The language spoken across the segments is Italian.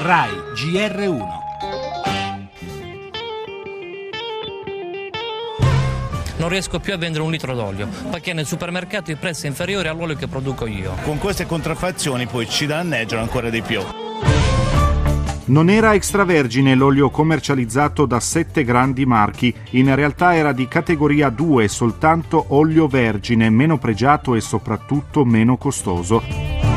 RAI GR1 non riesco più a vendere un litro d'olio perché nel supermercato il prezzo è inferiore all'olio che produco io. Con queste contraffazioni poi ci danneggiano ancora di più. Non era extravergine l'olio commercializzato da sette grandi marchi, in realtà era di categoria 2, soltanto olio vergine, meno pregiato e soprattutto meno costoso.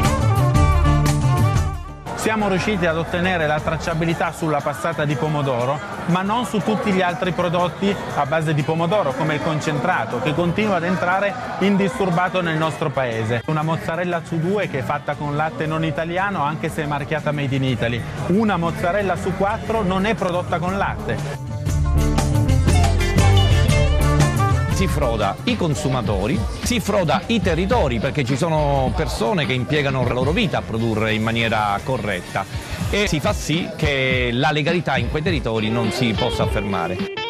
Siamo riusciti ad ottenere la tracciabilità sulla passata di pomodoro, ma non su tutti gli altri prodotti a base di pomodoro, come il concentrato, che continua ad entrare indisturbato nel nostro paese. Una mozzarella su due che è fatta con latte non italiano, anche se è marchiata Made in Italy. Una mozzarella su quattro non è prodotta con latte. Si froda i consumatori, si froda i territori perché ci sono persone che impiegano la loro vita a produrre in maniera corretta e si fa sì che la legalità in quei territori non si possa affermare.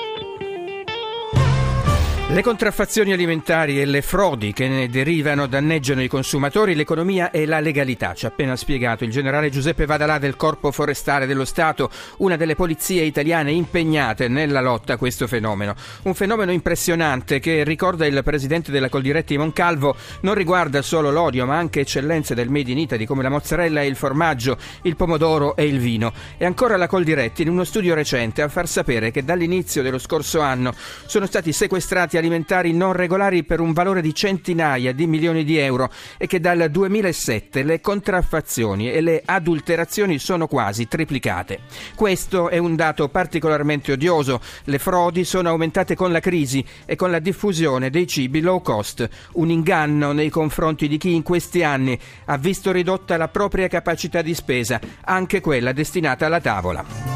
Le contraffazioni alimentari e le frodi che ne derivano danneggiano i consumatori, l'economia e la legalità, ci ha appena spiegato il generale Giuseppe Vadalà del Corpo Forestale dello Stato, una delle polizie italiane impegnate nella lotta a questo fenomeno. Un fenomeno impressionante che, ricorda il presidente della Coldiretti Moncalvo, non riguarda solo l'olio ma anche eccellenze del Made in Italy come la mozzarella e il formaggio, il pomodoro e il vino. E ancora la Coldiretti in uno studio recente a far sapere che dall'inizio dello scorso anno sono stati sequestrati alimentari non regolari per un valore di centinaia di milioni di euro e che dal 2007 le contraffazioni e le adulterazioni sono quasi triplicate. Questo è un dato particolarmente odioso. Le frodi sono aumentate con la crisi e con la diffusione dei cibi low cost, un inganno nei confronti di chi in questi anni ha visto ridotta la propria capacità di spesa, anche quella destinata alla tavola.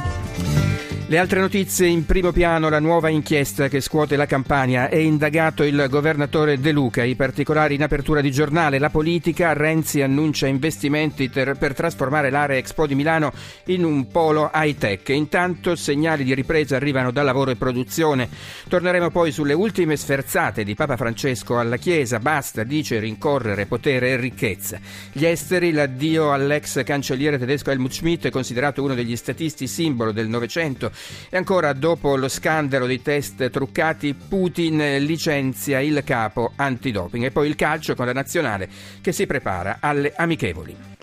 Le altre notizie in primo piano, la nuova inchiesta che scuote la Campania. È indagato il governatore De Luca. I particolari in apertura di giornale. La politica. Renzi annuncia investimenti ter, per trasformare l'area Expo di Milano in un polo high tech. Intanto segnali di ripresa arrivano da lavoro e produzione. Torneremo poi sulle ultime sferzate di Papa Francesco alla Chiesa. Basta, dice, rincorrere potere e ricchezza. Gli esteri, l'addio all'ex cancelliere tedesco Helmut Schmidt, considerato uno degli statisti simbolo del Novecento e ancora dopo lo scandalo dei test truccati, Putin licenzia il capo antidoping. E poi il calcio con la nazionale che si prepara alle amichevoli.